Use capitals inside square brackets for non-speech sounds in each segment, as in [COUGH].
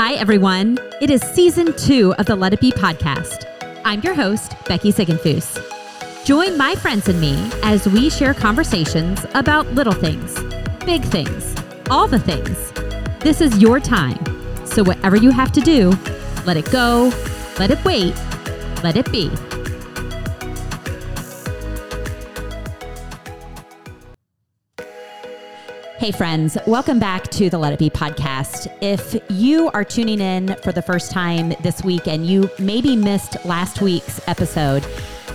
Hi, everyone. It is season two of the Let It Be podcast. I'm your host, Becky Ziegenfuss. Join my friends and me as we share conversations about little things, big things, all the things. This is your time. So, whatever you have to do, let it go, let it wait, let it be. Hey, friends, welcome back to the Let It Be podcast. If you are tuning in for the first time this week and you maybe missed last week's episode,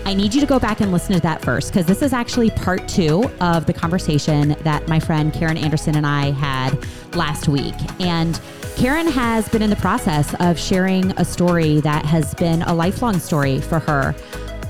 I need you to go back and listen to that first because this is actually part two of the conversation that my friend Karen Anderson and I had last week. And Karen has been in the process of sharing a story that has been a lifelong story for her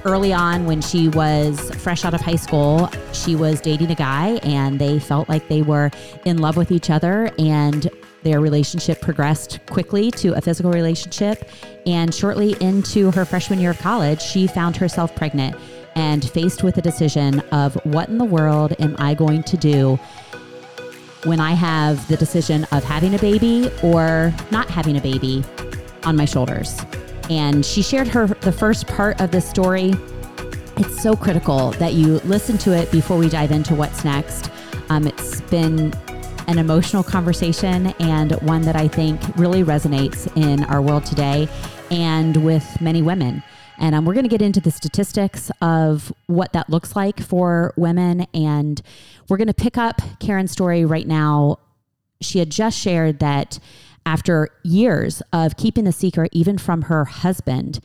early on when she was fresh out of high school, she was dating a guy and they felt like they were in love with each other and their relationship progressed quickly to a physical relationship. And shortly into her freshman year of college, she found herself pregnant and faced with the decision of what in the world am I going to do when I have the decision of having a baby or not having a baby on my shoulders. And she shared her the first part of this story. It's so critical that you listen to it before we dive into what's next. Um, it's been an emotional conversation and one that I think really resonates in our world today and with many women. And um, we're going to get into the statistics of what that looks like for women. And we're going to pick up Karen's story right now. She had just shared that after years of keeping the secret, even from her husband,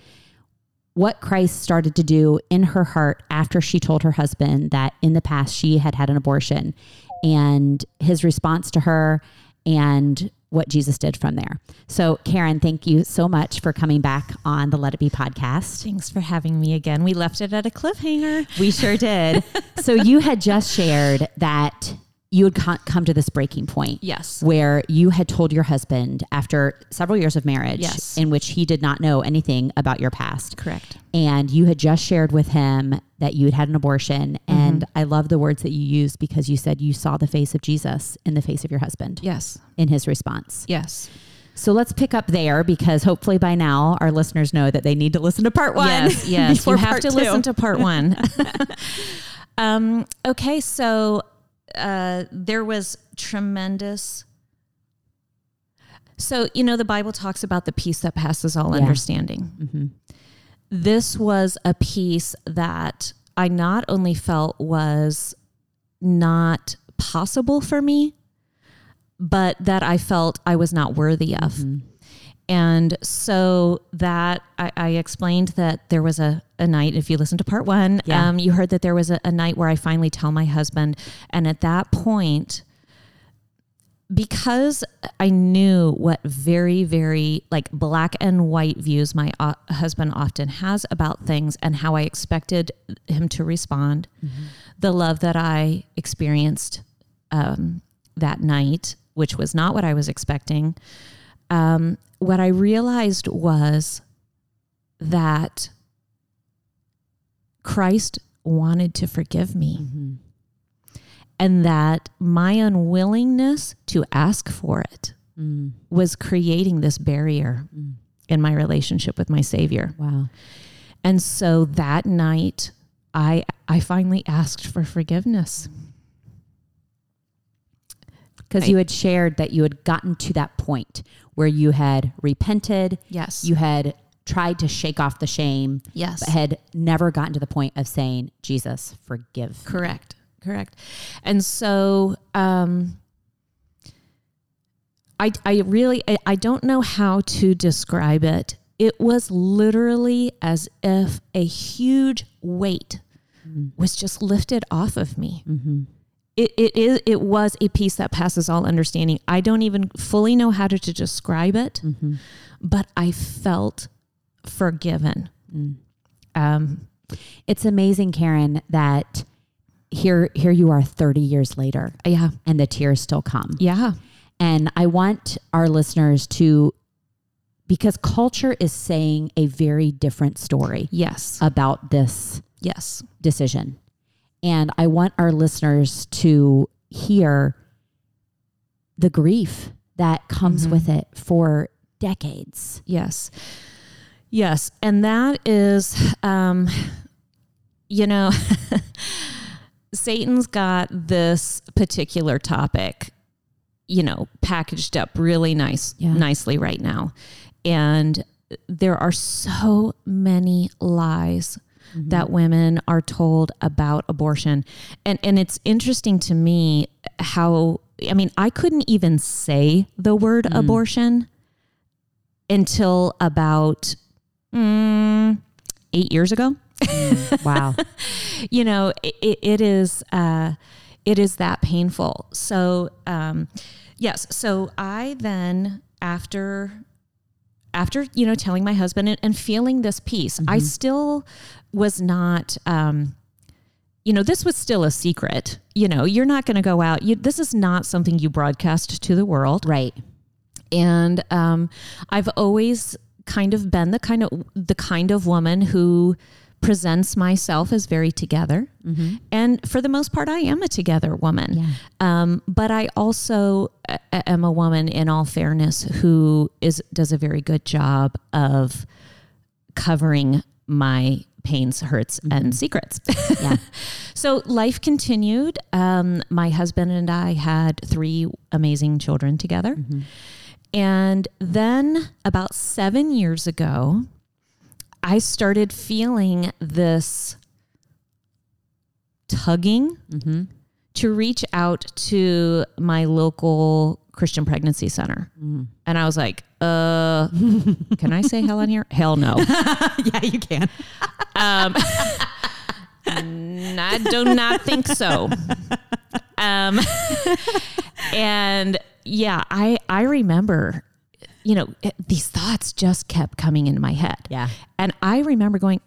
what Christ started to do in her heart after she told her husband that in the past she had had an abortion and his response to her and what Jesus did from there. So, Karen, thank you so much for coming back on the Let It Be podcast. Thanks for having me again. We left it at a cliffhanger. We sure did. [LAUGHS] so, you had just shared that you had come to this breaking point. Yes. Where you had told your husband after several years of marriage, yes. in which he did not know anything about your past. Correct. And you had just shared with him that you had had an abortion. Mm-hmm. And I love the words that you used because you said you saw the face of Jesus in the face of your husband. Yes. In his response. Yes. So let's pick up there because hopefully by now our listeners know that they need to listen to part one. Yes, [LAUGHS] yes. you have to two. listen to part one. [LAUGHS] [LAUGHS] um, okay, so uh, there was tremendous. So, you know, the Bible talks about the peace that passes all yeah. understanding. Mm-hmm. This was a peace that I not only felt was not possible for me, but that I felt I was not worthy of. Mm-hmm. And so that I, I, explained that there was a, a night, if you listen to part one, yeah. um, you heard that there was a, a night where I finally tell my husband. And at that point, because I knew what very, very like black and white views my uh, husband often has about things and how I expected him to respond, mm-hmm. the love that I experienced um, that night, which was not what I was expecting, um, what I realized was that Christ wanted to forgive me. Mm-hmm. And that my unwillingness to ask for it mm. was creating this barrier mm. in my relationship with my Savior. Wow. And so that night, I I finally asked for forgiveness. Because you had shared that you had gotten to that point where you had repented. Yes. You had tried to shake off the shame. Yes. But had never gotten to the point of saying, Jesus, forgive. Correct. Me. Correct. And so, um, I, I really, I, I don't know how to describe it. It was literally as if a huge weight mm-hmm. was just lifted off of me. Mm-hmm it, it is it was a peace that passes all understanding. I don't even fully know how to, to describe it, mm-hmm. but I felt forgiven. Mm. Um, it's amazing, Karen, that here here you are 30 years later. Yeah. And the tears still come. Yeah. And I want our listeners to because culture is saying a very different story. Yes. About this yes decision. And I want our listeners to hear the grief that comes mm-hmm. with it for decades. Yes. Yes. And that is, um, you know, [LAUGHS] Satan's got this particular topic, you know, packaged up really nice, Yeah. nicely right now. And there are so many lies that women are told about abortion. And and it's interesting to me how I mean, I couldn't even say the word abortion until about mm, eight years ago. Wow. [LAUGHS] you know, it, it is uh, it is that painful. So um, yes, so I then after after you know telling my husband and, and feeling this peace, I still was not. Um, you know, this was still a secret. You know, you're not going to go out. You, this is not something you broadcast to the world. right. And um, I've always kind of been the kind of the kind of woman who presents myself as very together. And for the most part, I am a together woman. Yeah. Um, but I also a- am a woman, in all fairness, who is does a very good job of covering my pains, hurts, and mm-hmm. secrets. Yeah. [LAUGHS] so life continued. Um, my husband and I had three amazing children together. Mm-hmm. And then about seven years ago, I started feeling this tugging mm-hmm. to reach out to my local Christian pregnancy center. And I was like, uh, can I say hell on here? Hell no. [LAUGHS] yeah, you can. Um, I do not think so. Um, and yeah, I I remember, you know, it- these thoughts just kept coming into my head. Yeah. and I remember going,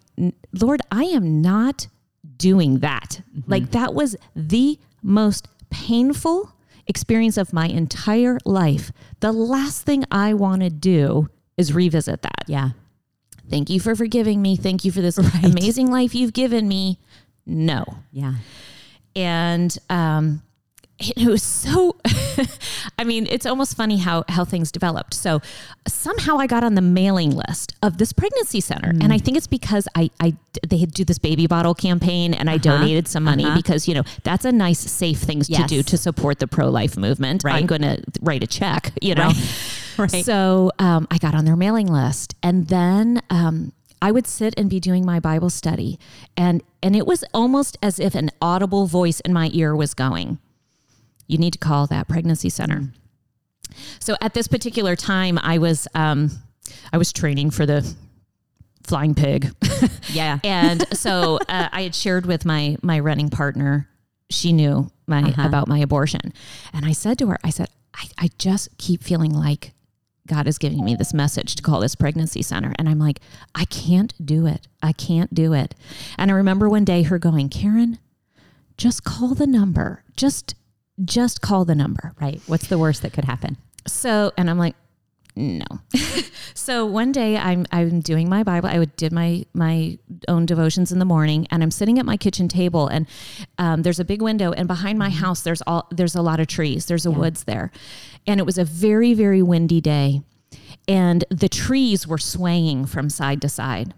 Lord, I am not doing that. Like that was the most painful experience of my entire life. The last thing I want to do is revisit that. Yeah. Thank you for forgiving me. Thank you for this [LAUGHS] amazing life you've given me. No. Yeah. And um, it was so, [LAUGHS] [LAUGHS] I mean, it's almost funny how, how things developed. So somehow I got on the mailing list of this pregnancy center. And I think it's because I, I, they had do this baby bottle campaign and I donated some money Uh-huh. because, you know, that's a nice, safe thing to do to support the pro-life movement. Right. I'm going to write a check, you know? [LAUGHS] Right. So um, I got on their mailing list, and then um, I would sit and be doing my Bible study, and and it was almost as if an audible voice in my ear was going, "You need to call that pregnancy center." So at this particular time, I was um, I was training for the flying pig. [LAUGHS] Yeah. and so uh, I had shared with my my running partner. She knew my Uh-huh. about my abortion, and I said to her, I said, I, I just keep feeling like God is giving me this message to call this pregnancy center, and I'm like, I can't do it. I can't do it. And I remember one day her going, Karen, just call the number. Just just call the number. Right. What's the worst that could happen? So, and I'm like, no. [LAUGHS] so one day I'm I'm doing my Bible. I would did my my own devotions in the morning, and I'm sitting at my kitchen table, and um, there's a big window, and behind my house there's all there's a lot of trees. There's a woods there, and it was a very very windy day, and the trees were swaying from side to side.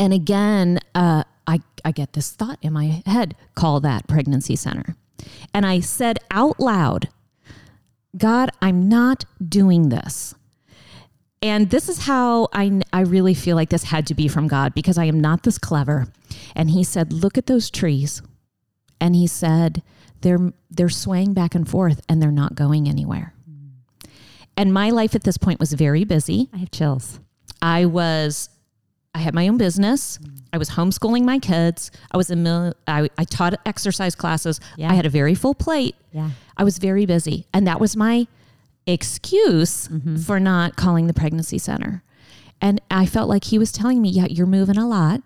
And again, uh, I I get this thought in my head: call that pregnancy center, and I said out loud. God, I'm not doing this. And this is how I, I really feel like this had to be from God because I am not this clever. And he said, Look at those trees. And he said, They're, they're swaying back and forth and they're not going anywhere. And my life at this point was very busy. I have chills. I was, I had my own business. I was homeschooling my kids. I was a mil- I, I taught exercise classes. Yeah. I had a very full plate. Yeah. I was very busy. And that was my excuse Mm-hmm. for not calling the pregnancy center. And I felt like he was telling me, yeah, you're moving a lot,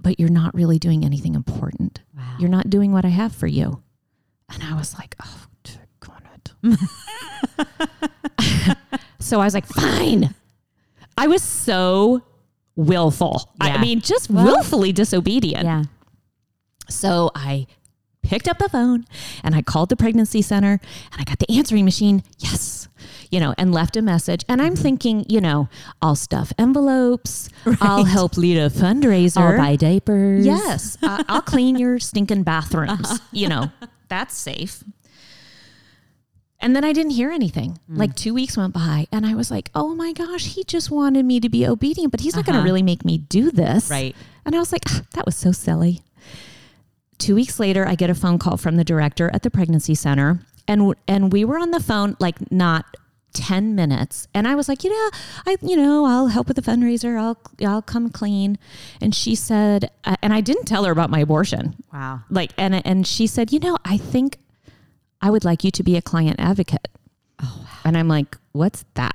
but you're not really doing anything important. Wow. You're not doing what I have for you. And I was like, oh, it. [LAUGHS] [LAUGHS] so I was like, fine. I was so willful. Yeah. I mean, just Well- willfully disobedient. Yeah. So I picked up the phone and I called the pregnancy center and I got the answering machine. Yes, you know, and left a message. And I'm thinking, you know, I'll stuff envelopes, I'll help lead a fundraiser, I'll buy diapers. Yes, I'll clean your stinking bathrooms. [LAUGHS] You know, that's safe. And then I didn't hear anything. Mm. Like two weeks went by, and I was like, oh my gosh, he just wanted me to be obedient, but he's not going Uh-huh. to really make me do this. Right. And I was like, "Ah, that was so silly. Two weeks later, I get a phone call from the director at the pregnancy center, and and we were on the phone like not 10 minutes and i was like you know i you know i'll help with the fundraiser i'll i'll come clean and she said uh, and i didn't tell her about my abortion Wow. like and and she said you know i think i would like you to be a client advocate Oh, and i'm like what's that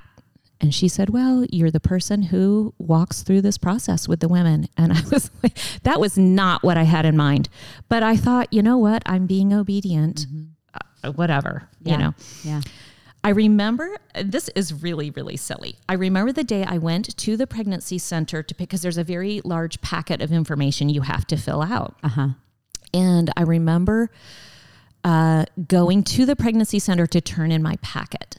and she said well you're the person who walks through this process with the women and i was like that was not what i had in mind but i thought you know what i'm being obedient uh, whatever Yeah. you know Yeah. I remember this is really, really silly. I remember the day I went to the pregnancy center to pick because there's a very large packet of information you have to fill out. Uh huh. And I remember uh, going to the pregnancy center to turn in my packet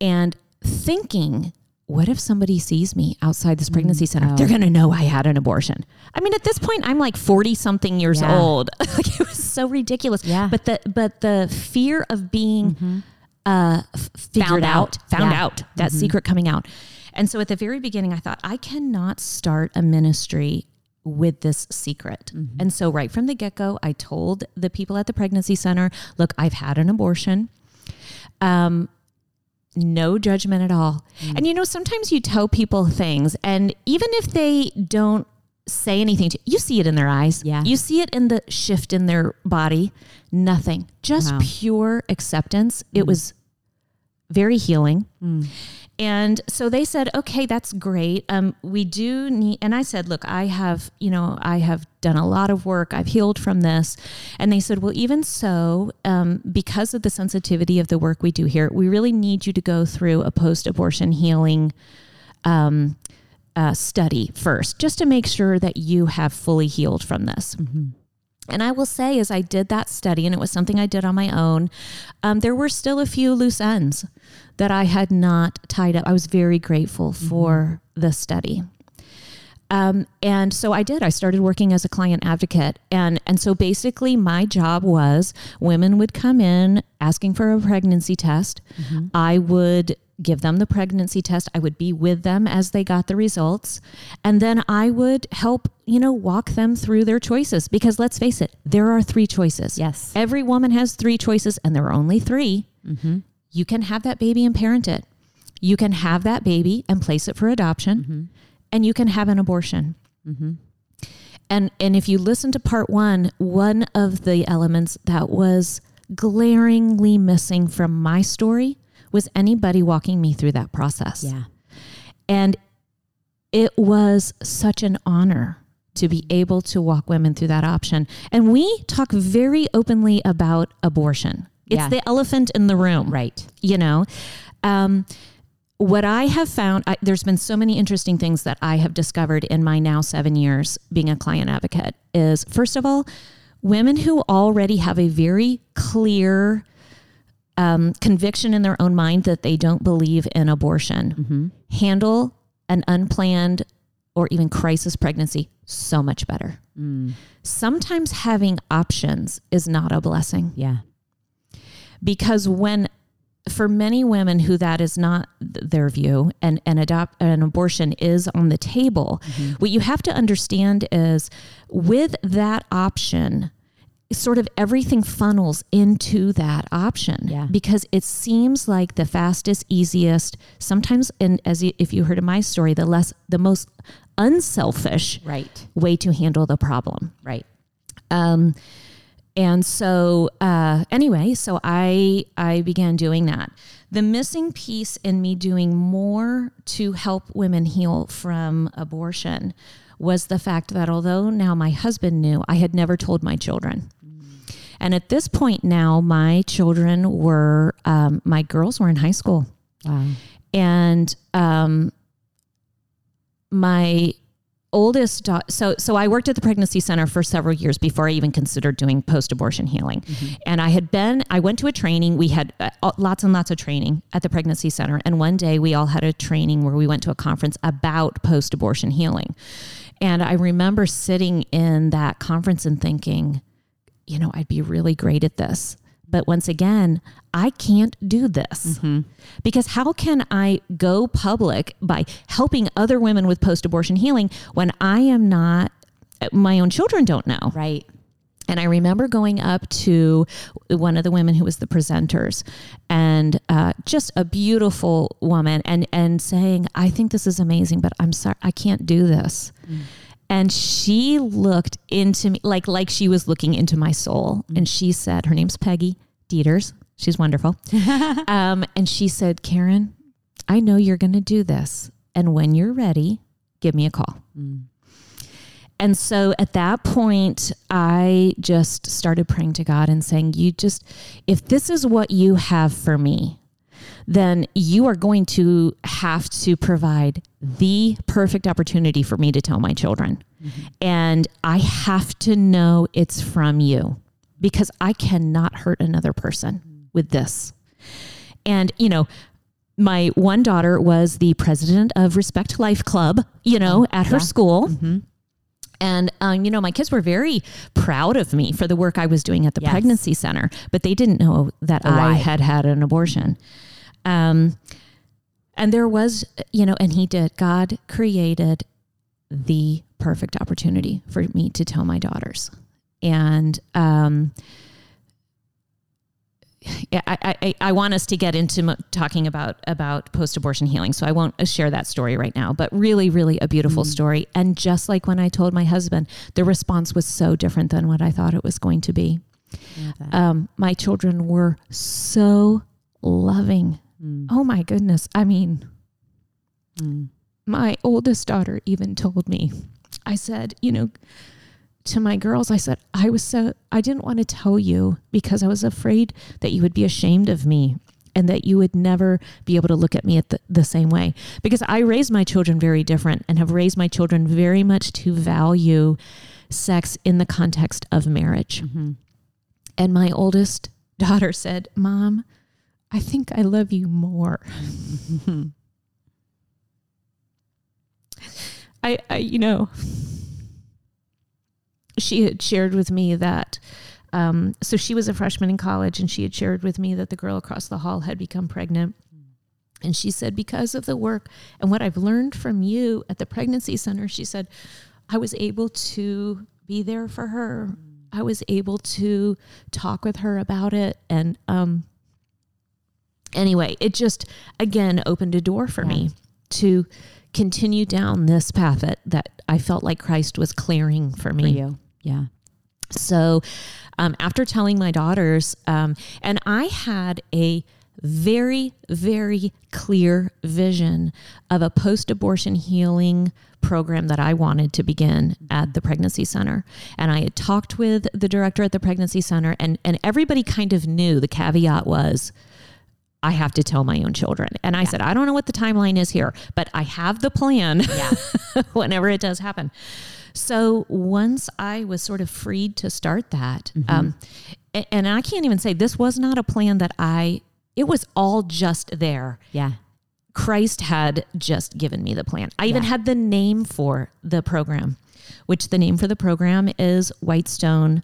and thinking, what if somebody sees me outside this pregnancy center? oh. They're going to know I had an abortion. I mean, at this point, I'm like 40 something years Yeah. old. [LAUGHS] like it was so ridiculous. Yeah. But the, but the fear of being uh, f- figured Found out, out. found Yeah. out, that secret coming out. And so at the very beginning, I thought, I cannot start a ministry with this secret. Mm-hmm. And so right from the get go, I told the people at the pregnancy center, look, I've had an abortion. Um, no judgment at all. Mm. And you know, sometimes you tell people things, and even if they don't say anything to you, see it in their eyes. Yeah. You see it in the shift in their body. Nothing. Just Wow. pure acceptance. It mm. was very healing. Mm. And so they said, okay, that's great. Um, we do need, and I said, look, I have, you know, I have done a lot of work. I've healed from this. And they said, well, even so, um, because of the sensitivity of the work we do here, we really need you to go through a post abortion healing um, uh, study first, just to make sure that you have fully healed from this. And I will say, as I did that study, and it was something I did on my own, um, there were still a few loose ends that I had not tied up. I was very grateful for the study. Um, and so I did. I started working as a client advocate, and and so basically, my job was women would come in asking for a pregnancy test. I would give them the pregnancy test. I would be with them as they got the results, and then I would help you know walk them through their choices. Because let's face it, there are three choices. Yes. Every woman has three choices, and there are only 3 mm-hmm. You can have that baby and parent it. You can have that baby and place it for adoption, mm-hmm. and you can have an abortion. Mm-hmm. And and if you listen to part one, one of the elements that was glaringly missing from my story was anybody walking me through that process. Yeah. And it was such an honor to be able to walk women through that option. And we talk very openly about abortion. It's Yeah. the elephant in the room, Right. you know. Um, what I have found, I, there's been so many interesting things that I have discovered in my now seven years being a client advocate. Is first of all, women who already have a very clear um, conviction in their own mind that they don't believe in abortion. Mm-hmm. Handle an unplanned or even crisis pregnancy so much better. Mm. Sometimes having options is not a blessing. Yeah. because when for many women who that is not their view and and adopt an abortion is on the table mm-hmm. what you have to understand is with that option sort of everything funnels into that option Yeah. because it seems like the fastest easiest sometimes and as you, if you heard of my story the less the most unselfish Right. way to handle the problem Right. um, and so uh, anyway, so I I began doing that. The missing piece in me doing more to help women heal from abortion was the fact that although now my husband knew, I had never told my children. And at this point now, my children were um, my girls were in high school, Wow. and um, my oldest daughter, so so I worked at the pregnancy center for several years before I even considered doing post abortion healing. Mm-hmm. And I had been, I went to a training. We had uh, lots and lots of training at the pregnancy center. And one day we all had a training where we went to a conference about post abortion healing. And I remember sitting in that conference and thinking, you know, I'd be really great at this. But once again, I can't do this mm-hmm. because how can I go public by helping other women with post abortion healing when I am not, my own children don't know? Right. And I remember going up to one of the women who was the presenters, and uh, just a beautiful woman, and and saying, "I think this is amazing, but I'm sorry, I can't do this." Mm. And she looked into me like like she was looking into my soul, mm. and she said, "Her name's Peggy Dieters. She's wonderful." [LAUGHS] um, and she said, "Karen, I know you're going to do this, and when you're ready, give me a call." Mm. And so at that point, I just started praying to God and saying, You just, if this is what you have for me, then you are going to have to provide the perfect opportunity for me to tell my children. Mm-hmm. And I have to know it's from you because I cannot hurt another person with this. And, you know, my one daughter was the president of Respect Life Club, you know, at her yeah. school. Mm-hmm. And, um, you know, my kids were very proud of me for the work I was doing at the yes. pregnancy center, but they didn't know that I had had an abortion. Um, and there was, you know, and he did, God created the perfect opportunity for me to tell my daughters. And, um, I, I, I want us to get into talking about about post abortion healing, so I won't uh, share that story right now. But really, really a beautiful mm. story. And just like when I told my husband, the response was so different than what I thought it was going to be. Um, my children were so loving. Mm. Oh my goodness! I mean, mm. my oldest daughter even told me. I said, you know, to my girls, I said, I was so, I didn't want to tell you because I was afraid that you would be ashamed of me and that you would never be able to look at me at the, the same way. Because I raised my children very different and have raised my children very much to value sex in the context of marriage. Mm-hmm. And my oldest daughter said, Mom, I think I love you more. I, I, you know, she had shared with me that um, so she was a freshman in college and she had shared with me that the girl across the hall had become pregnant and she said because of the work and what i've learned from you at the pregnancy center she said i was able to be there for her i was able to talk with her about it and um, anyway it just again opened a door for yeah. me to continue down this path that, that i felt like christ was clearing for me for you yeah. So um, after telling my daughters, um, and I had a very, very clear vision of a post abortion healing program that I wanted to begin at the pregnancy center. And I had talked with the director at the pregnancy center, and, and everybody kind of knew the caveat was, I have to tell my own children. And I yeah. said, I don't know what the timeline is here, but I have the plan yeah. [LAUGHS] whenever it does happen. So once I was sort of freed to start that, mm-hmm. um, and I can't even say this was not a plan that I, it was all just there. Yeah. Christ had just given me the plan. I even yeah. had the name for the program, which the name for the program is Whitestone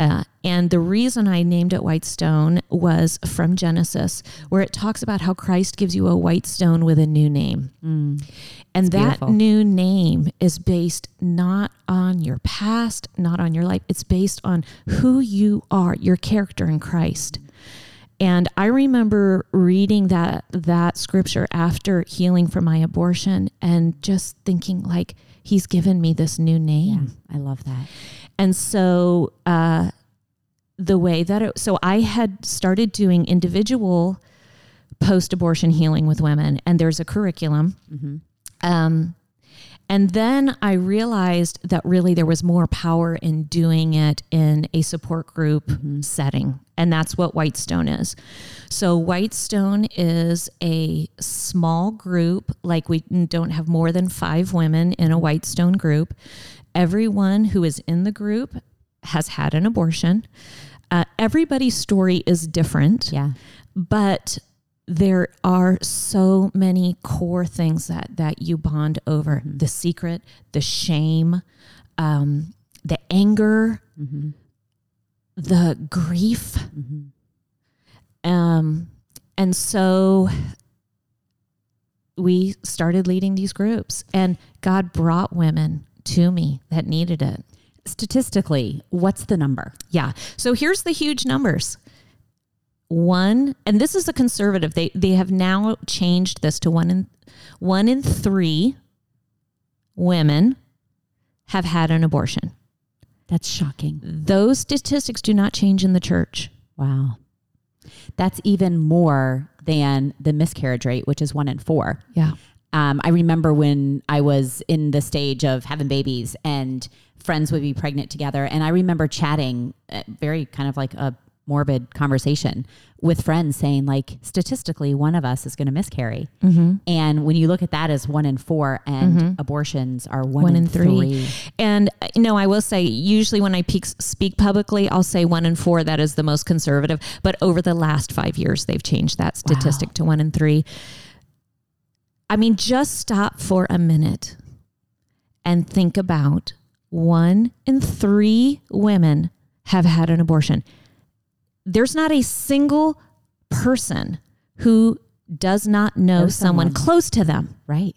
uh, and the reason I named it white stone was from Genesis, where it talks about how Christ gives you a white stone with a new name. Mm. And that beautiful. new name is based not on your past, not on your life. It's based on who you are, your character in Christ. And I remember reading that that scripture after healing from my abortion and just thinking like he's given me this new name. Yeah, I love that. And so uh, the way that it, so I had started doing individual post abortion healing with women, and there's a curriculum. Mm-hmm. Um, And then I realized that really there was more power in doing it in a support group mm-hmm. setting. And that's what Whitestone is. So, Whitestone is a small group, like we don't have more than five women in a Whitestone group. Everyone who is in the group has had an abortion. Uh, everybody's story is different. Yeah. But there are so many core things that that you bond over mm-hmm. the secret the shame um, the anger mm-hmm. the grief mm-hmm. um, and so we started leading these groups and god brought women to me that needed it statistically what's the number yeah so here's the huge numbers one and this is a conservative. They they have now changed this to one in one in 3 women have had an abortion. That's shocking. Those statistics do not change in the church. Wow. That's even more than the miscarriage rate which is 1 in 4 yeah. Um, I remember when I was in the stage of having babies and friends would be pregnant together. And I remember chatting, uh, very kind of like a morbid conversation with friends saying like statistically one of us is going to miscarry mm-hmm. and when you look at that as one in four and mm-hmm. abortions are one, one in, in three. three. and you know i will say usually when i peak, speak publicly i'll say one in four that is the most conservative but over the last five years they've changed that statistic wow. to one in three i mean just stop for a minute and think about one in three women have had an abortion there's not a single person who does not know someone. someone. close to them. Right.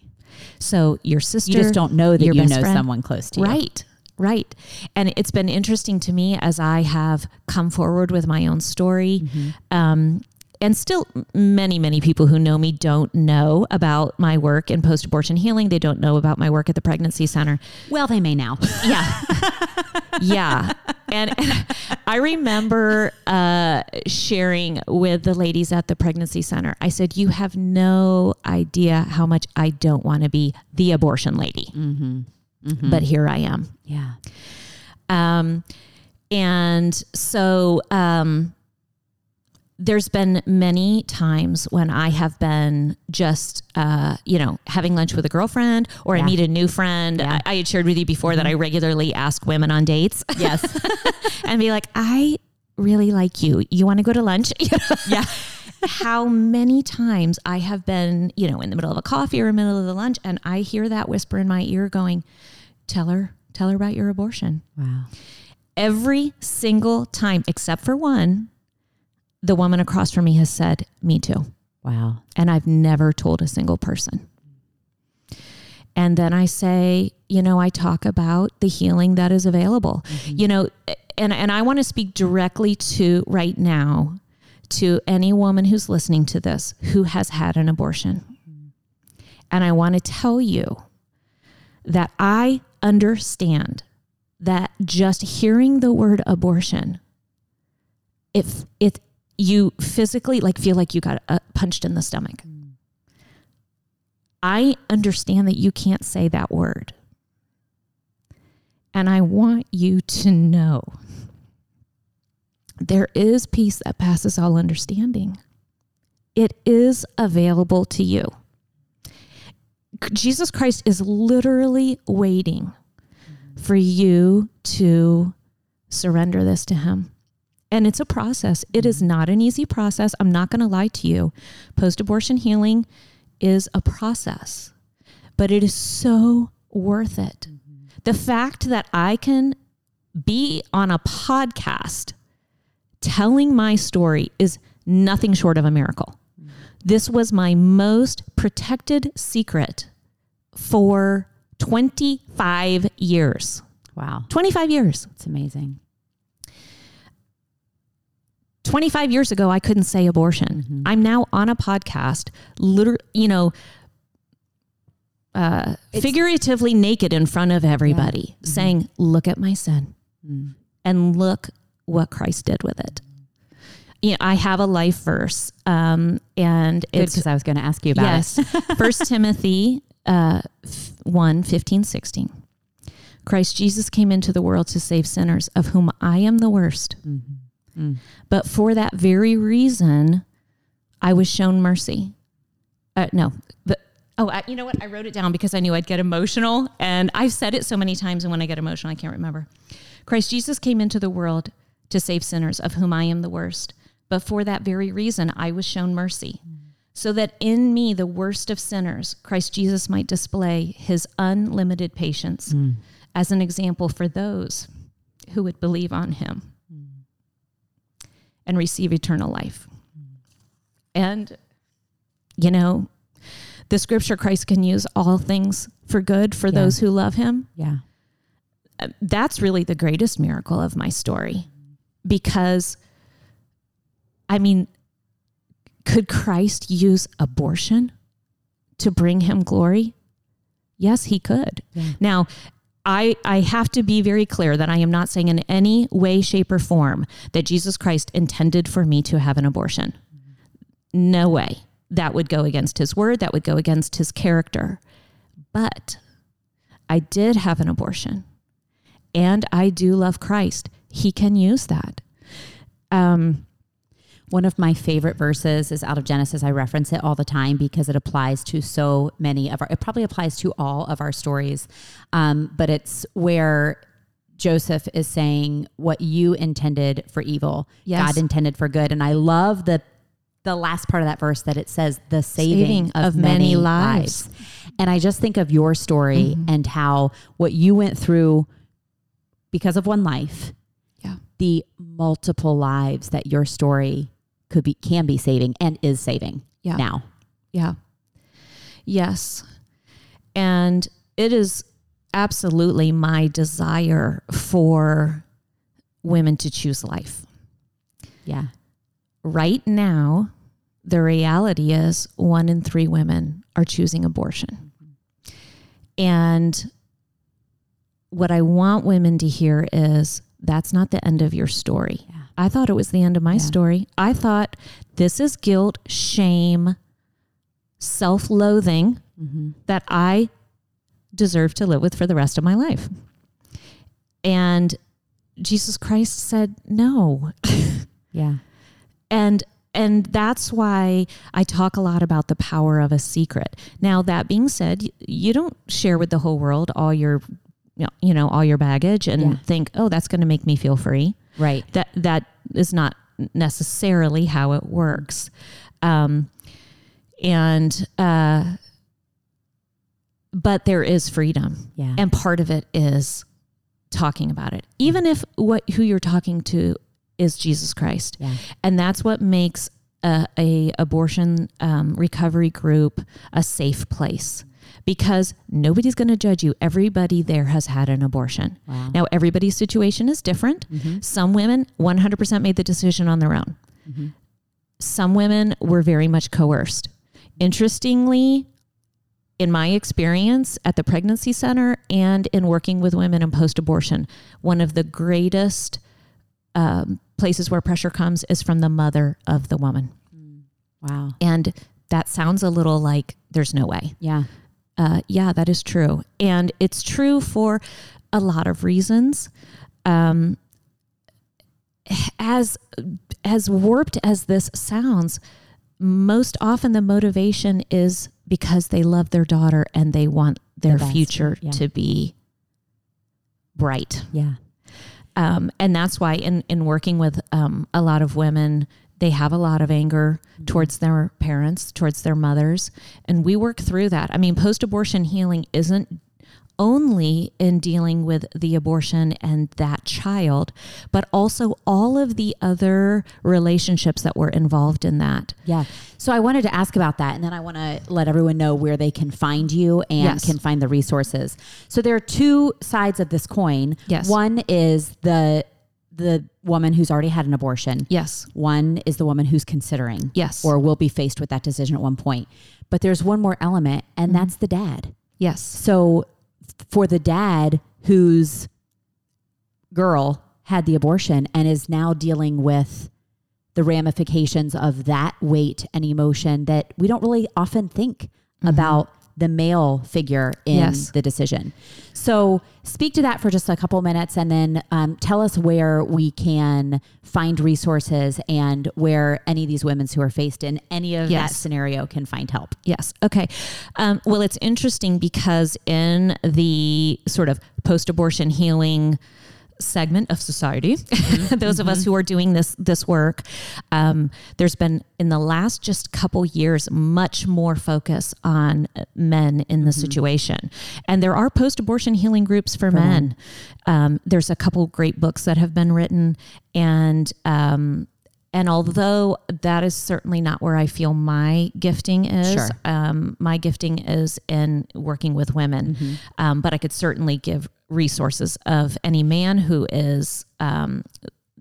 So your sister, you just don't know that you know friend. someone close to you. Right. Right. And it's been interesting to me as I have come forward with my own story. Mm-hmm. Um, and still many many people who know me don't know about my work in post abortion healing. They don't know about my work at the pregnancy center. Well they may now. [LAUGHS] Yeah. Yeah. And, i remember uh, sharing with the ladies at the pregnancy center. I said you have no idea how much i don't want to be the abortion lady. Mm-hmm. Mm-hmm. but here i am. Yeah. Um and so um there's been many times when I have been just, uh, you know, having lunch with a girlfriend or yeah. I meet a new friend. Yeah. I, I, had shared with you before mm-hmm. that I mm-hmm. regularly ask women on dates. Yes. [LAUGHS] and be like, I really like you. You want to go to lunch? [LAUGHS] yeah. How many times I have been, you know, in the middle of a coffee or in the middle of the lunch and I hear that whisper in my ear going, tell her, tell her about your abortion. Wow. Every single time, except for one, the woman across from me has said, Me too. Wow. And I've never told a single person. And then I say, you know, I talk about the healing that is available. Mm-hmm. You know, and, and I want to speak directly to right now to any woman who's listening to this who has had an abortion. Mm-hmm. And I want to tell you that I understand that just hearing the word abortion, if it you physically like feel like you got uh, punched in the stomach. I understand that you can't say that word. And I want you to know there is peace that passes all understanding. It is available to you. Jesus Christ is literally waiting for you to surrender this to Him. And it's a process. It is not an easy process. I'm not going to lie to you. Post abortion healing is a process, but it is so worth it. Mm-hmm. The fact that I can be on a podcast telling my story is nothing short of a miracle. Mm-hmm. This was my most protected secret for 25 years. Wow. 25 years. It's amazing. 25 years ago, I couldn't say abortion. Mm-hmm. I'm now on a podcast, literally, you know, uh, figuratively naked in front of everybody, yeah. mm-hmm. saying, Look at my sin mm. and look what Christ did with it. You know, I have a life verse, um, and it's because I was going to ask you about yes, [LAUGHS] First Timothy uh, 1 15, 16. Christ Jesus came into the world to save sinners, of whom I am the worst. Mm-hmm. Mm. But for that very reason, I was shown mercy. Uh, no, but oh, I, you know what? I wrote it down because I knew I'd get emotional, and I've said it so many times, and when I get emotional, I can't remember. Christ Jesus came into the world to save sinners, of whom I am the worst. But for that very reason, I was shown mercy. Mm so that in me, the worst of sinners, Christ Jesus might display his unlimited patience mm. as an example for those who would believe on him. And receive eternal life. And, you know, the scripture Christ can use all things for good for yeah. those who love him. Yeah. Uh, that's really the greatest miracle of my story because, I mean, could Christ use abortion to bring him glory? Yes, he could. Yeah. Now, I, I have to be very clear that I am not saying in any way, shape, or form that Jesus Christ intended for me to have an abortion. No way. That would go against his word, that would go against his character. But I did have an abortion and I do love Christ. He can use that. Um, one of my favorite verses is out of Genesis. I reference it all the time because it applies to so many of our, it probably applies to all of our stories. Um, but it's where Joseph is saying what you intended for evil, yes. God intended for good. And I love the the last part of that verse that it says the saving, saving of, of, many, many lives. lives. And I just think of your story mm-hmm. and how what you went through because of one life, yeah. the multiple lives that your story could be can be saving and is saving yeah. now. Yeah. Yes. And it is absolutely my desire for women to choose life. Yeah. Right now, the reality is one in three women are choosing abortion. And what I want women to hear is that's not the end of your story. Yeah. I thought it was the end of my yeah. story. I thought this is guilt, shame, self loathing mm-hmm. that I deserve to live with for the rest of my life. And Jesus Christ said, no. [LAUGHS] yeah. And and that's why I talk a lot about the power of a secret. Now, that being said, you don't share with the whole world all your you know all your baggage and yeah. think oh that's going to make me feel free right. That that is not necessarily how it works. Um, and uh, but there is freedom. Yeah. And part of it is talking about it. Even if what who you're talking to is jesus christ. Yeah. and that's what makes a, a abortion um, recovery group a safe place because nobody's going to judge you. Everybody there has had an abortion. Wow. Now, everybody's situation is different. Mm-hmm. Some women 100% made the decision on their own. Mm-hmm. Some women were very much coerced. Interestingly, in my experience at the pregnancy center and in working with women in post abortion, one of the greatest um, places where pressure comes is from the mother of the woman. Mm. Wow. And that sounds a little like there's no way. Yeah uh, yeah, that is true. And it's true for a lot of reasons. Um, as as warped as this sounds, most often the motivation is because they love their daughter and they want their the future yeah. to be bright. Yeah. Um, and that's why in, in working with um, a lot of women they have a lot of anger mm-hmm. towards their parents, towards their mothers. And we work through that. I mean, post abortion healing isn't only in dealing with the abortion and that child, but also all of the other relationships that were involved in that. Yeah. So I wanted to ask about that, and then I want to let everyone know where they can find you and yes. can find the resources. So there are two sides of this coin. Yes. One is the the woman who's already had an abortion. Yes. One is the woman who's considering. Yes. Or will be faced with that decision at one point. But there's one more element, and mm-hmm. that's the dad. Yes. So for the dad whose girl had the abortion and is now dealing with the ramifications of that weight and emotion that we don't really often think mm-hmm. about the male figure in Yes. the decision. So, speak to that for just a couple minutes and then um, tell us where we can find resources and where any of these women who are faced in any of that scenario can find help. Yes. Okay. Um, well, it's interesting because in the sort of post abortion healing segment of society, [LAUGHS] those of us who are doing this this work, um, there's been in the last just couple years much more focus on men in the situation, and there are post abortion healing groups for, men. Um, there's a couple great books that have been written, and um, and although that is certainly not where I feel my gifting is, Sure. um, my gifting is in working with women. Mm-hmm. Um, but I could certainly give resources of any man who is um,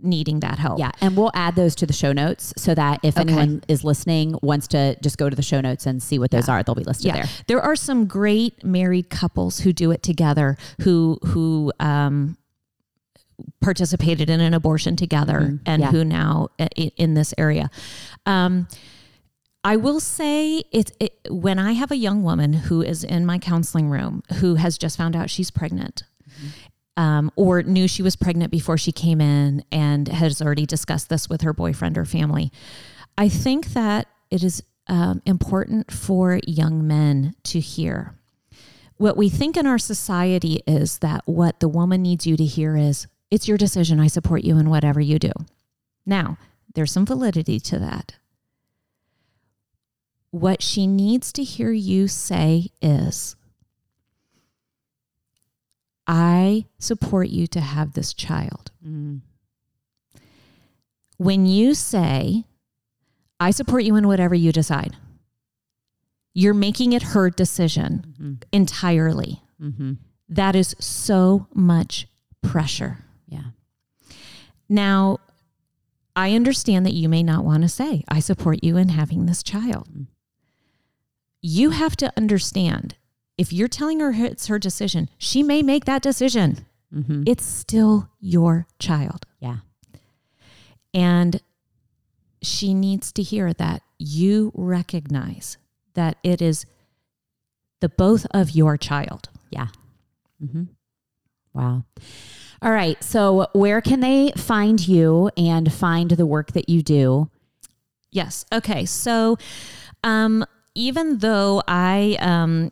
needing that help. Yeah, and we'll add those to the show notes so that if Okay. anyone is listening wants to just go to the show notes and see what those are, they'll be listed Yeah, there. there are some great married couples who do it together, who who um, participated in an abortion together, and Mm-hmm. Yeah. who now in this area. Um, I will say it, it when I have a young woman who is in my counseling room who has just found out she's pregnant. Um, or knew she was pregnant before she came in and has already discussed this with her boyfriend or family. I think that it is um, important for young men to hear. What we think in our society is that what the woman needs you to hear is, it's your decision. I support you in whatever you do. Now, there's some validity to that. What she needs to hear you say is, I support you to have this child. When you say, I support you in whatever you decide, you're making it her decision entirely. Mm-hmm. That is so much pressure. Yeah. Now, I understand that you may not want to say, I support you in having this child. You have to understand if you're telling her it's her decision, she may make that decision. Mm-hmm. It's still your child. Yeah. And she needs to hear that you recognize that it is the both of your child. Yeah. Mm-hmm. Wow. All right. So, where can they find you and find the work that you do? Yes. Okay. So, um, even though I, um,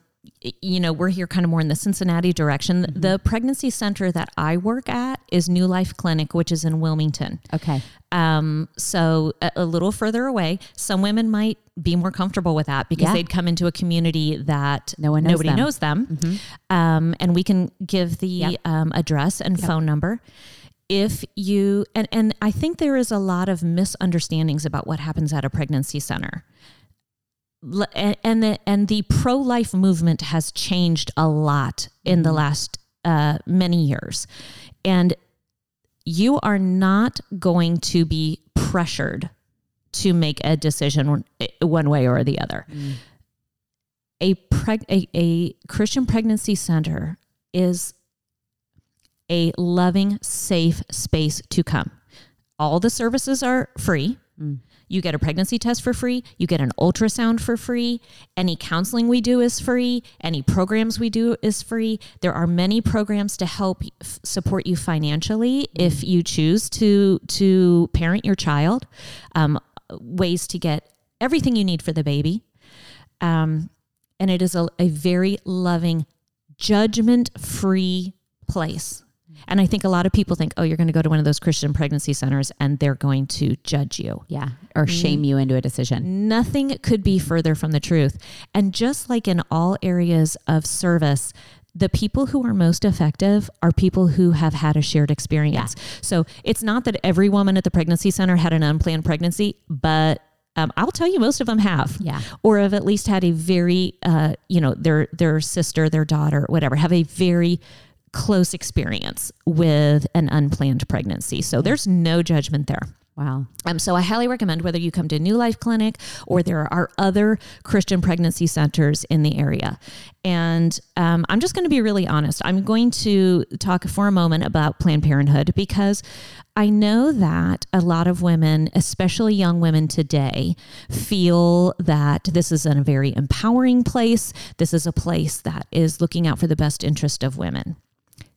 you know, we're here kind of more in the Cincinnati direction, the pregnancy center that I work at is New Life Clinic, which is in Wilmington. Okay. Um, so a, a little further away, some women might be more comfortable with that because Yeah. they'd come into a community that No one knows nobody them. knows them. Um, and we can give the Yep. um, address and phone number. If you and and I think there is a lot of misunderstandings about what happens at a pregnancy center. And and the, and the pro life movement has changed a lot in the mm-hmm. last uh, many years, and you are not going to be pressured to make a decision one- eh, one way or the other. Mm. A, preg- a, a Christian pregnancy center is a loving, safe space to come. All the services are free. Mm. You get a pregnancy test for free. You get an ultrasound for free. Any counseling we do is free. Any programs we do is free. There are many programs to help f- support you financially if you choose to to parent your child. Um, ways to get everything you need for the baby. Um, and it is a, a very loving, judgment free place. And I think a lot of people think, oh, you're going to go to one of those Christian pregnancy centers and they're going to judge you. Yeah. Or shame you into a decision. Nothing could be further from the truth. And just like in all areas of service, the people who are most effective are people who have had a shared experience. So it's not that every woman at the pregnancy center had an unplanned pregnancy, but um, I'll tell you, most of them have, Yeah. or have at least had a very, uh, you know, their their sister, their daughter, whatever, have a very close experience with an unplanned pregnancy. So there's no judgment there. Wow. Um, so I highly recommend whether you come to New Life Clinic or there are other Christian pregnancy centers in the area. And um, I'm just going to be really honest. I'm going to talk for a moment about Planned Parenthood because I know that a lot of women, especially young women today, feel that this is a very empowering place. This is a place that is looking out for the best interest of women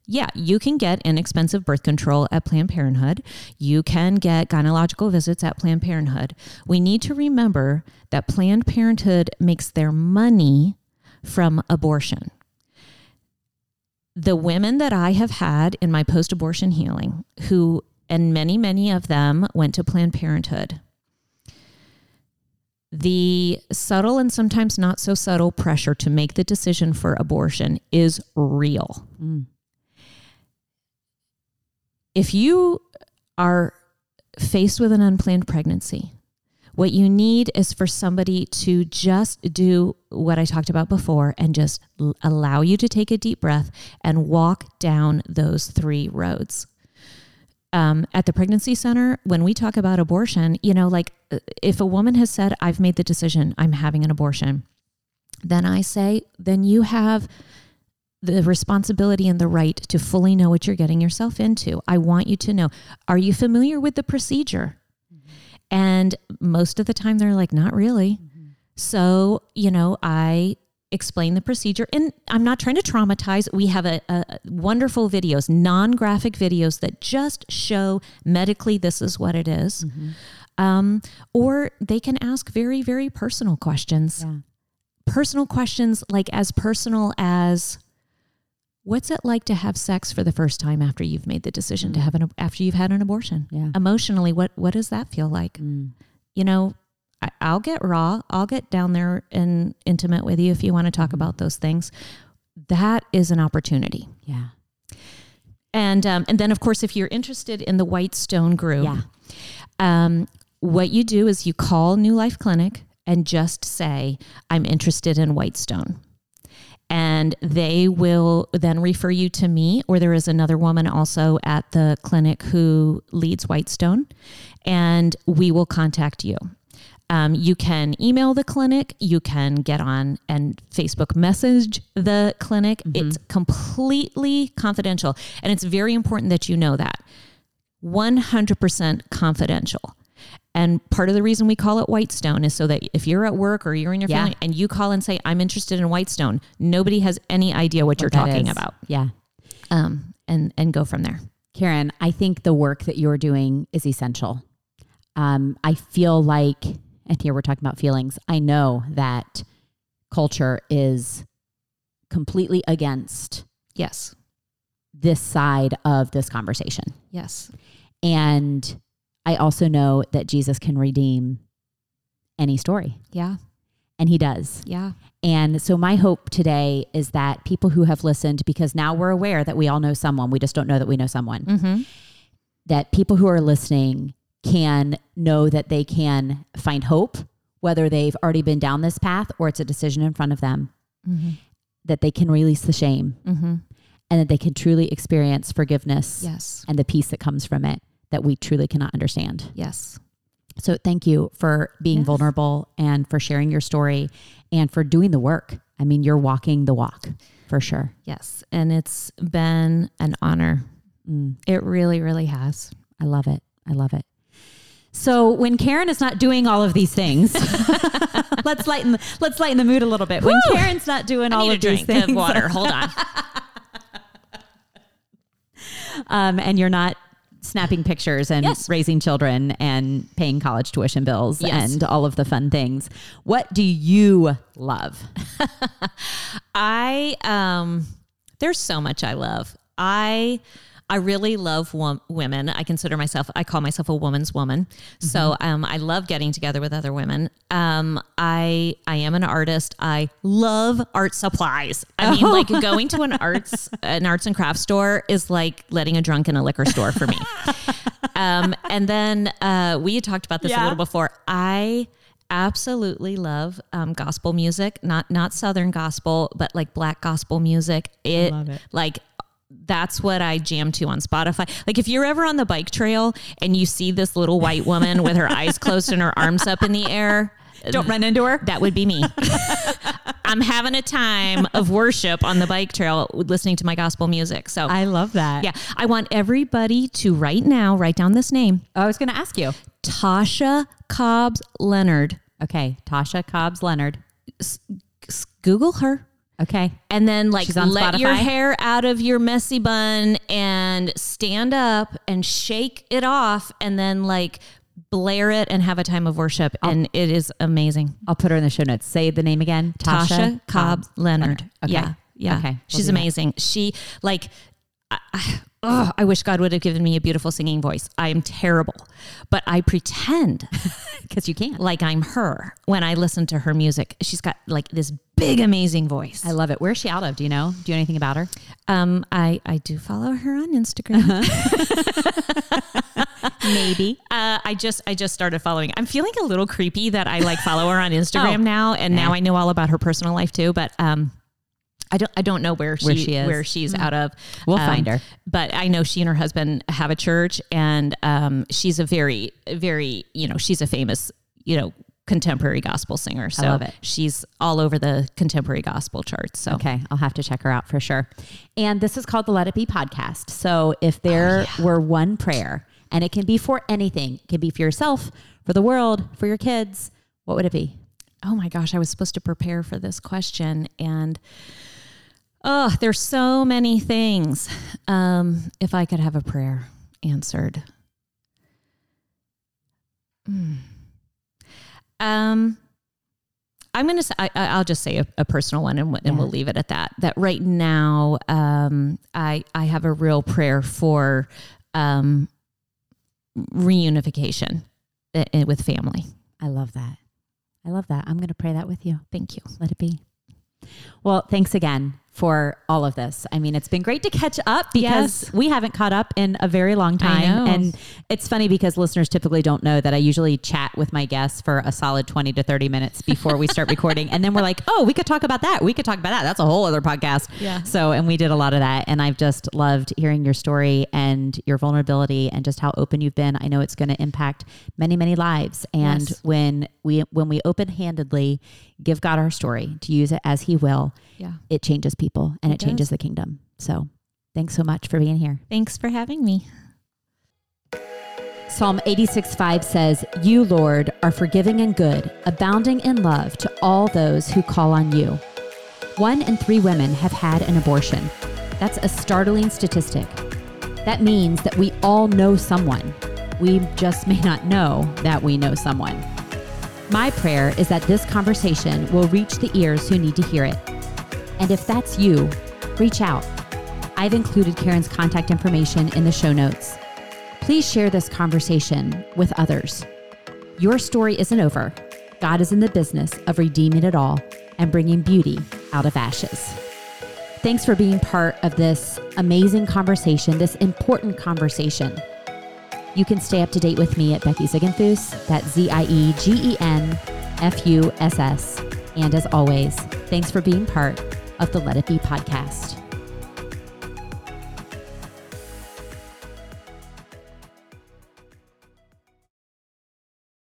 yeah, you can get inexpensive birth control at Planned Parenthood. You can get gynecological visits at Planned Parenthood. We need to remember that Planned Parenthood makes their money from abortion. The women that I have had in my post abortion healing, who, and many, many of them went to Planned Parenthood, the subtle and sometimes not so subtle pressure to make the decision for abortion is real. Mm if you are faced with an unplanned pregnancy, what you need is for somebody to just do what I talked about before and just allow you to take a deep breath and walk down those three roads. Um, at the pregnancy center, when we talk about abortion, you know, like uh, if a woman has said, I've made the decision, I'm having an abortion, then I say, then you have the responsibility and the right to fully know what you're getting yourself into. I want you to know are you familiar with the procedure? Mm-hmm. And most of the time they're like, not really. Mm-hmm. So, you know, I explain the procedure and I'm not trying to traumatize. We have a, a wonderful videos, non-graphic videos that just show medically this is what it is. Mm-hmm. Um, or they can ask very, very personal questions. Yeah. Personal questions like as personal as What's it like to have sex for the first time after you've made the decision mm. to have an after you've had an abortion? Yeah. Emotionally, what what does that feel like? Mm. You know, I, I'll get raw. I'll get down there and intimate with you if you want to talk mm. about those things. That is an opportunity. Yeah. And um, and then of course, if you're interested in the White Stone group, yeah. um, what you do is you call New Life Clinic and just say, "I'm interested in White Stone." And they will then refer you to me or there is another woman also at the clinic who leads whitestone and we will contact you. Um, you can email the clinic you can get on and facebook message the clinic. Mm-hmm. it's completely confidential and it's very important that you know that. 100% confidential and part of the reason we call it Whitestone is so that if you're at work or you're in your yeah. family and you call and say, I'm interested in Whitestone, nobody has any idea what, what you're talking is. about. Yeah. Um, and, and go from there. Karen, I think the work that you're doing is essential. Um, I feel like, and here we're talking about feelings, I know that culture is completely against yes this side of this conversation. Yes. And I also know that Jesus can redeem any story. Yeah. And he does. Yeah. And so my hope today is that people who have listened, because now we're aware that we all know someone, we just don't know that we know someone, mm-hmm. that people who are listening can know that they can find hope, whether they've already been down this path or it's a decision in front of them, mm-hmm. that they can release the shame mm-hmm. and that they can truly experience forgiveness yes. and the peace that comes from it that we truly cannot understand. Yes. So thank you for being yes. vulnerable and for sharing your story and for doing the work. I mean, you're walking the walk for sure. Yes. And it's been an honor. Mm. It really, really has. I love it. I love it. So when Karen is not doing all of these things, [LAUGHS] let's lighten let's lighten the mood a little bit. When Karen's not doing I all of these things, of water. [LAUGHS] Hold on. um, and you're not snapping pictures and yes. raising children and paying college tuition bills yes. and all of the fun things. What do you love? [LAUGHS] I um there's so much I love. I I really love wom- women. I consider myself, I call myself a woman's woman. Mm-hmm. So um, I love getting together with other women. Um, I I am an artist. I love art supplies. I mean, like going to an arts an arts and crafts store is like letting a drunk in a liquor store for me. [LAUGHS] um, and then uh, we had talked about this yeah. a little before. I absolutely love um, gospel music, not not southern gospel, but like black gospel music. It, it. like that's what I jam to on Spotify. Like if you're ever on the bike trail and you see this little white woman with her eyes closed and her arms up in the air, Don't run into her. that would be me. [LAUGHS] I'm having a time of worship on the bike trail listening to my gospel music. So I love that. yeah, I want everybody to right now write down this name, oh, I was going to ask you. Tasha Cobbs Leonard. Okay. Tasha Cobbs Leonard. S- Google her. Okay. and then like She's on let your hair out of your messy bun and stand up and shake it off and then like blare it and have a time of worship and it is amazing I'll put her in the show notes. Say the name again. tasha, Cobb leonard Okay. yeah yeah Okay. We'll she's do that. amazing she like I, I, oh, I wish God would have given me a beautiful singing voice. I am terrible, but I pretend [LAUGHS] Because you can't. like I'm her when I listen to her music. She's got like this big, amazing voice. I love it. Where's she out of? Do you know? Do you know anything about her? Um, I I do follow her on Instagram. [LAUGHS] Maybe. Uh, I just I just started following. I'm feeling a little creepy that I like follow her on [LAUGHS] Instagram Oh. now, and now I know all about her personal life too. But um, I don't I don't know where she Where she is. where she's out of. We'll Um, find her. But I know she and her husband have a church, and um, she's a very very you know she's a famous you know contemporary gospel singer. So love it. she's all over the contemporary gospel charts. So Okay, I'll have to check her out for sure. And this is called the Let It Be podcast. So if there were one prayer, and it can be for anything, it can be for yourself, for the world, for your kids, what would it be? oh my gosh, I was supposed to prepare for this question and oh, there's so many things. Um, if I could have a prayer answered. Hmm. Um, I'm going to say, I, I- I'll just say a, a personal one and, and we'll leave it at that. That right now, um, I, I have a real prayer for, um, reunification uh, uh, with family. I love that. I love that. I'm going to pray that with you. Thank you. Let it be. Well, thanks again for all of this. I mean, it's been great to catch up because Yes. we haven't caught up in a very long time. And it's funny because listeners typically don't know that I usually chat with my guests for a solid 20 to 30 minutes before we start [LAUGHS] recording. And then we're like, oh, we could talk about that. We could talk about that. That's a whole other podcast. Yeah. So, and we did a lot of that. And I've just loved hearing your story and your vulnerability and just how open you've been. I know it's going to impact many, many lives. And Yes. when we, when we open handedly give God our story to use it as he will, Yeah. it changes people and it, It changes the kingdom. So thanks so much for being here. Thanks for having me. Psalm 86 5 says, You, Lord, are forgiving and good, abounding in love to all those who call on you. One in three women have had an abortion. That's a startling statistic. That means that we all know someone. We just may not know that we know someone. My prayer is that this conversation will reach the ears who need to hear it. And if that's you, reach out. I've included Karen's contact information in the show notes. Please share this conversation with others. Your story isn't over. God is in the business of redeeming it all and bringing beauty out of ashes. Thanks for being part of this amazing conversation, this important conversation. You can stay up to date with me at Becky Ziegenfuss. That's Z I E G E N F U S S. And as always, thanks for being part of the Let It Be podcast.